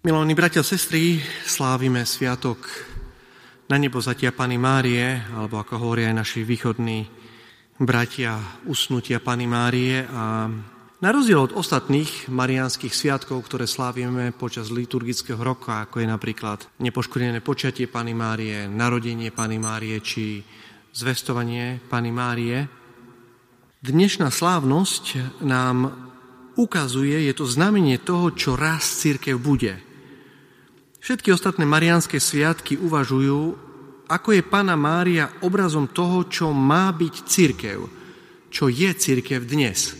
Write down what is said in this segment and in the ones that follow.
Milení bratia sestry, slávime sviatok na nebo zatia Pany Márie, alebo ako hovoria aj naši východní bratia, usnutia Pany Márie. A na rozdiel od ostatných mariánskych sviatkov, ktoré slávime počas liturgického roka, ako je napríklad nepoškodené počatie Pany Márie, narodenie Pany Márie či zvestovanie Pany Márie, dnešná slávnosť nám ukazuje, je to znamenie toho, čo raz církev bude – Všetky ostatné mariánske sviatky uvažujú, ako je Pana Mária obrazom toho, čo má byť církev, čo je církev dnes.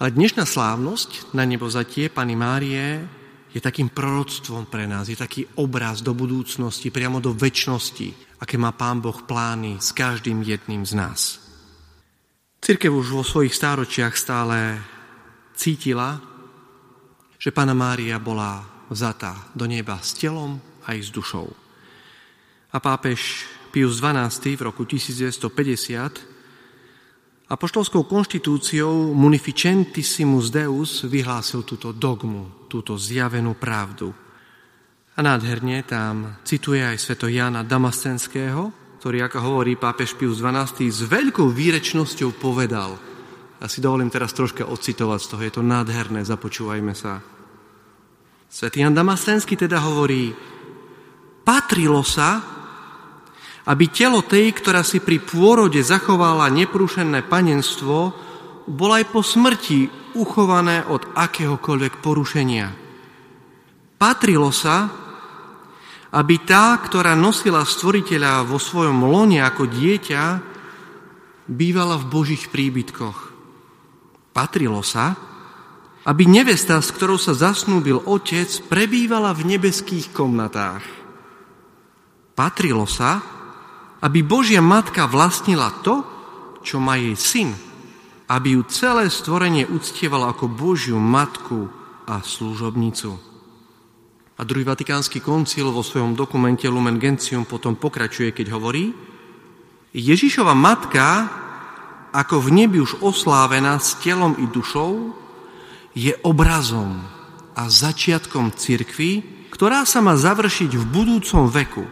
Ale dnešná slávnosť na nebozatie Pany Márie je takým proroctvom pre nás, je taký obraz do budúcnosti, priamo do väčšnosti, aké má Pán Boh plány s každým jedným z nás. Církev už vo svojich stáročiach stále cítila, že Pana Mária bola vzatá do neba s telom aj s dušou. A pápež Pius XII v roku 1950 apoštolskou konštitúciou Munificentissimus Deus vyhlásil túto dogmu, túto zjavenú pravdu. A nádherne tam cituje aj sveto Jana Damascenského, ktorý, ako hovorí pápež Pius XII, s veľkou výrečnosťou povedal. Ja si dovolím teraz troška ocitovať z toho, je to nádherné, započúvajme sa. Svetý Jan Damastenský teda hovorí, patrilo sa, aby telo tej, ktorá si pri pôrode zachovala neprúšenné panenstvo, bolo aj po smrti uchované od akéhokoľvek porušenia. Patrilo sa, aby tá, ktorá nosila stvoriteľa vo svojom lone ako dieťa, bývala v božích príbytkoch. Patrilo sa, aby nevesta, s ktorou sa zasnúbil otec, prebývala v nebeských komnatách. Patrilo sa, aby Božia matka vlastnila to, čo má jej syn, aby ju celé stvorenie uctievalo ako Božiu matku a služobnicu. A druhý vatikánsky koncil vo svojom dokumente Lumen Gentium potom pokračuje, keď hovorí Ježišova matka, ako v nebi už oslávená s telom i dušou, je obrazom a začiatkom cirkvy, ktorá sa má završiť v budúcom veku.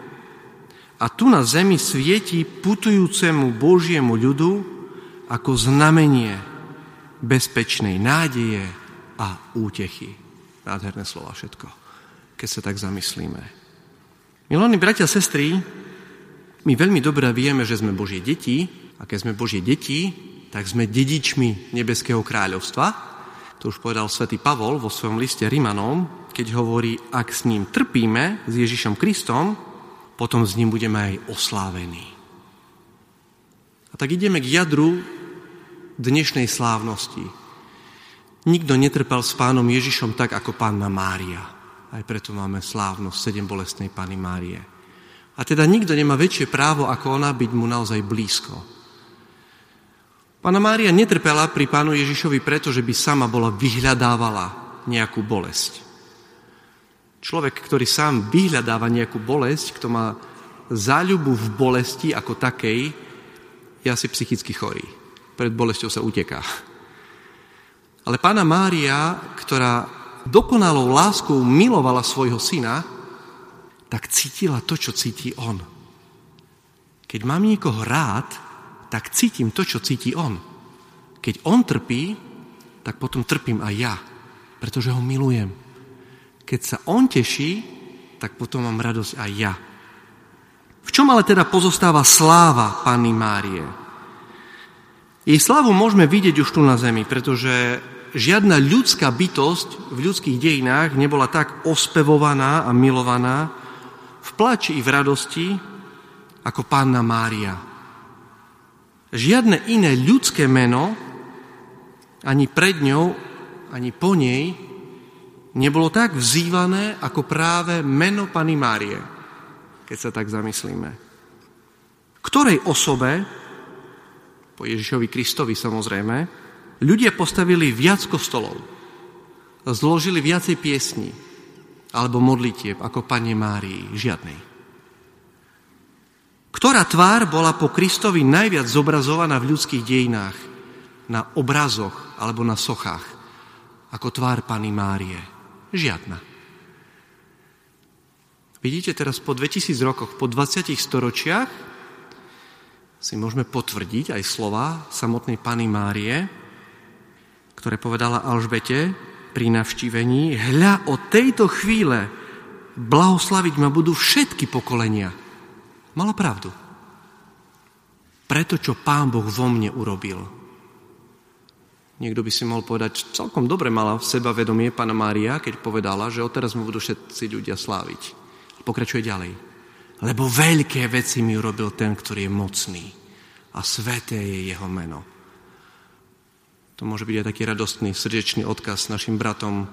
A tu na zemi svieti putujúcemu Božiemu ľudu ako znamenie bezpečnej nádeje a útechy. Nádherné slova všetko, keď sa tak zamyslíme. Milóni bratia a sestry, my veľmi dobre vieme, že sme Božie deti a keď sme Božie deti, tak sme dedičmi Nebeského kráľovstva, to už povedal svätý Pavol vo svojom liste Rimanom, keď hovorí, ak s ním trpíme, s Ježišom Kristom, potom s ním budeme aj oslávení. A tak ideme k jadru dnešnej slávnosti. Nikto netrpel s pánom Ježišom tak, ako pána Mária. Aj preto máme slávnosť sedem bolestnej pány Márie. A teda nikto nemá väčšie právo ako ona byť mu naozaj blízko. Pána Mária netrpela pri pánu Ježišovi preto, že by sama bola vyhľadávala nejakú bolesť. Človek, ktorý sám vyhľadáva nejakú bolesť, kto má záľubu v bolesti ako takej, je asi psychicky chorý. Pred bolesťou sa uteká. Ale pána Mária, ktorá dokonalou láskou milovala svojho syna, tak cítila to, čo cíti on. Keď mám niekoho rád, tak cítim to, čo cíti on. Keď on trpí, tak potom trpím aj ja, pretože ho milujem. Keď sa on teší, tak potom mám radosť aj ja. V čom ale teda pozostáva sláva Panny Márie? Jej slávu môžeme vidieť už tu na zemi, pretože žiadna ľudská bytosť v ľudských dejinách nebola tak ospevovaná a milovaná v plači i v radosti ako Panna Mária. Žiadne iné ľudské meno, ani pred ňou, ani po nej, nebolo tak vzývané ako práve meno Pany Márie, keď sa tak zamyslíme. Ktorej osobe, po Ježišovi Kristovi samozrejme, ľudia postavili viac kostolov, zložili viacej piesní alebo modlitieb ako Pane Márii, žiadnej. Ktorá tvár bola po Kristovi najviac zobrazovaná v ľudských dejinách? Na obrazoch alebo na sochách? Ako tvár Pany Márie? Žiadna. Vidíte, teraz po 2000 rokoch, po 20 storočiach si môžeme potvrdiť aj slova samotnej Pany Márie, ktoré povedala Alžbete pri navštívení, hľa od tejto chvíle blahoslaviť ma budú všetky pokolenia. Mala pravdu. Preto, čo Pán Boh vo mne urobil. Niekto by si mohol povedať, celkom dobre mala v seba vedomie Pana Mária, keď povedala, že odteraz mu budú všetci ľudia sláviť. Pokračuje ďalej. Lebo veľké veci mi urobil ten, ktorý je mocný. A sveté je jeho meno. To môže byť aj taký radostný, srdečný odkaz našim bratom,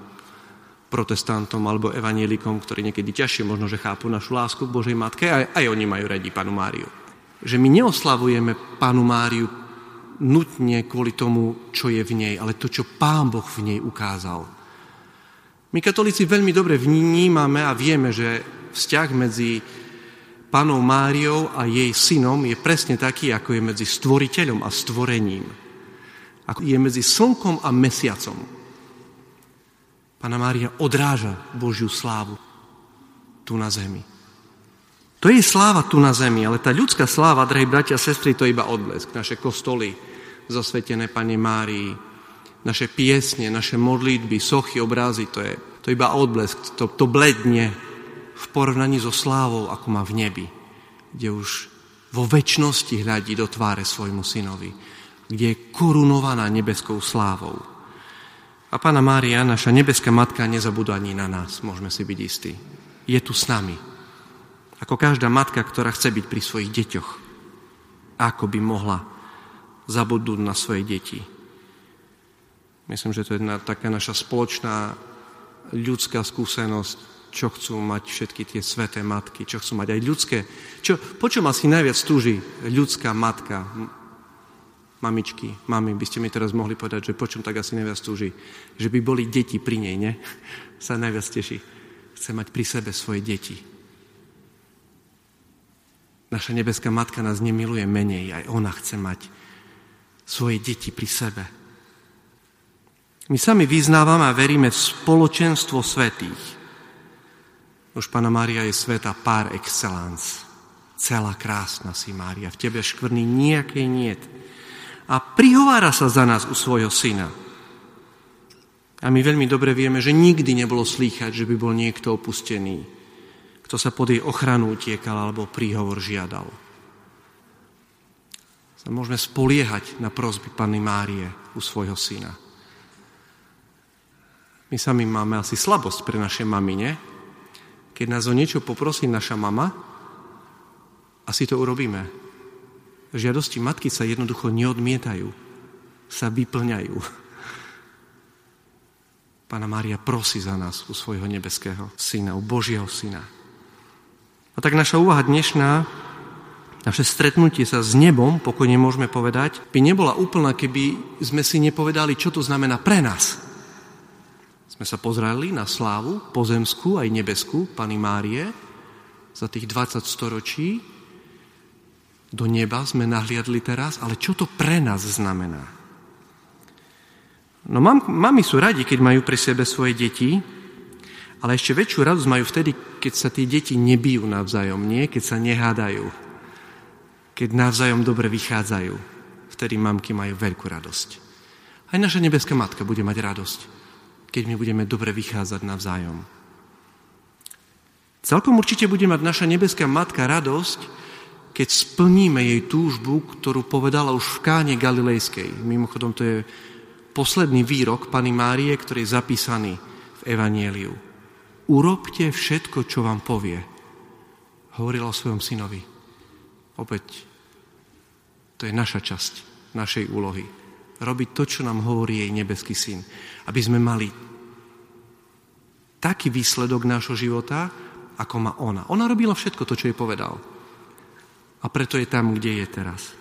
protestantom alebo evanielikom, ktorí niekedy ťažšie možno, že chápu našu lásku k Božej Matke, aj, aj oni majú radi Panu Máriu. Že my neoslavujeme Panu Máriu nutne kvôli tomu, čo je v nej, ale to, čo Pán Boh v nej ukázal. My katolíci veľmi dobre vnímame a vieme, že vzťah medzi panou Máriou a jej synom je presne taký, ako je medzi stvoriteľom a stvorením. Ako je medzi slnkom a mesiacom. Pana Mária odráža Božiu slávu tu na zemi. To je sláva tu na zemi, ale tá ľudská sláva, drahí bratia a sestry, to je iba odblesk. Naše kostoly, zasvetené Pane Márii, naše piesne, naše modlitby, sochy, obrazy, to je, to je iba odblesk, to, to bledne v porovnaní so slávou, ako má v nebi, kde už vo väčšnosti hľadí do tváre svojmu synovi, kde je korunovaná nebeskou slávou. A Pána Mária, naša nebeská matka, nezabudá ani na nás, môžeme si byť istí. Je tu s nami. Ako každá matka, ktorá chce byť pri svojich deťoch. Ako by mohla zabudnúť na svoje deti. Myslím, že to je taká naša spoločná ľudská skúsenosť, čo chcú mať všetky tie sveté matky, čo chcú mať aj ľudské. Čo, po čom asi najviac túži ľudská matka, mamičky, mami, by ste mi teraz mohli povedať, že po čom tak asi najviac túži? Že by boli deti pri nej, ne? Sa najviac teší. Chce mať pri sebe svoje deti. Naša nebeská matka nás nemiluje menej, aj ona chce mať svoje deti pri sebe. My sami vyznávame a veríme v spoločenstvo svetých. Už Pana Mária je sveta par excellence. Celá krásna si Mária. V tebe škvrny nejakej niet. A prihovára sa za nás u svojho syna. A my veľmi dobre vieme, že nikdy nebolo slýchať, že by bol niekto opustený, kto sa pod jej ochranu utiekal alebo príhovor žiadal. Sa môžeme spoliehať na prosby Panny Márie u svojho syna. My sami máme asi slabosť pre naše mamine, keď nás o niečo poprosí naša mama, asi to urobíme. Žiadosti matky sa jednoducho neodmietajú, sa vyplňajú. Pána Mária prosí za nás u svojho nebeského syna, u Božieho syna. A tak naša úvaha dnešná, naše stretnutie sa s nebom, pokojne môžeme povedať, by nebola úplná, keby sme si nepovedali, čo to znamená pre nás sme sa pozreli na slávu pozemskú aj nebeskú Pany Márie za tých 20 storočí. Do neba sme nahliadli teraz, ale čo to pre nás znamená? No mam, mami sú radi, keď majú pri sebe svoje deti, ale ešte väčšiu radosť majú vtedy, keď sa tí deti nebijú navzájom, nie? Keď sa nehádajú. Keď navzájom dobre vychádzajú. Vtedy mamky majú veľkú radosť. Aj naša nebeská matka bude mať radosť keď my budeme dobre vychádzať navzájom. Celkom určite bude mať naša nebeská matka radosť, keď splníme jej túžbu, ktorú povedala už v káne Galilejskej. Mimochodom, to je posledný výrok Pany Márie, ktorý je zapísaný v Evanieliu. Urobte všetko, čo vám povie. Hovorila o svojom synovi. Opäť, to je naša časť našej úlohy. Robiť to, čo nám hovorí jej nebeský syn aby sme mali taký výsledok nášho života, ako má ona. Ona robila všetko to, čo jej povedal. A preto je tam, kde je teraz.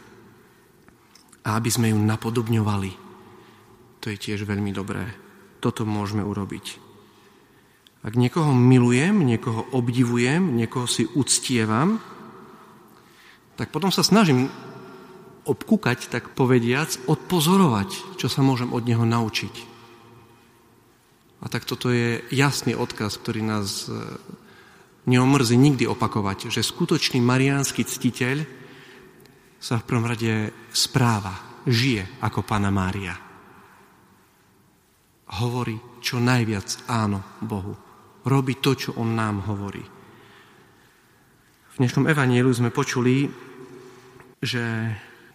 A aby sme ju napodobňovali, to je tiež veľmi dobré. Toto môžeme urobiť. Ak niekoho milujem, niekoho obdivujem, niekoho si uctievam, tak potom sa snažím obkúkať, tak povediac, odpozorovať, čo sa môžem od neho naučiť. A tak toto je jasný odkaz, ktorý nás neomrzí nikdy opakovať, že skutočný mariánsky ctiteľ sa v prvom rade správa, žije ako Pana Mária. Hovorí čo najviac áno Bohu. Robí to, čo On nám hovorí. V dnešnom evaníliu sme počuli, že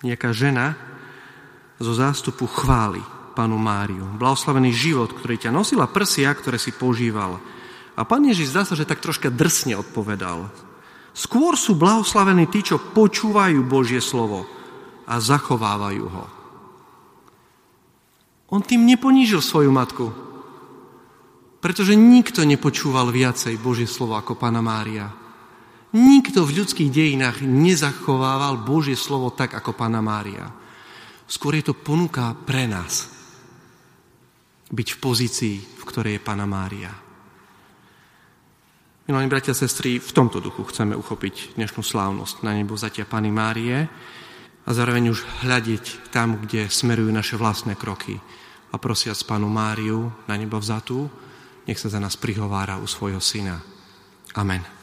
nejaká žena zo zástupu chváli panu Máriu. Blahoslavený život, ktorý ťa nosila prsia, ktoré si používal. A pán Ježiš zdá sa, že tak troška drsne odpovedal. Skôr sú blahoslavení tí, čo počúvajú Božie slovo a zachovávajú ho. On tým neponížil svoju matku, pretože nikto nepočúval viacej Božie slovo ako pána Mária. Nikto v ľudských dejinách nezachovával Božie slovo tak ako pána Mária. Skôr je to ponuka pre nás byť v pozícii, v ktorej je Pana Mária. Milí bratia a sestry, v tomto duchu chceme uchopiť dnešnú slávnosť na nebo zatia Pany Márie a zároveň už hľadiť tam, kde smerujú naše vlastné kroky a prosiac Panu Máriu na nebo vzatú, nech sa za nás prihovára u svojho syna. Amen.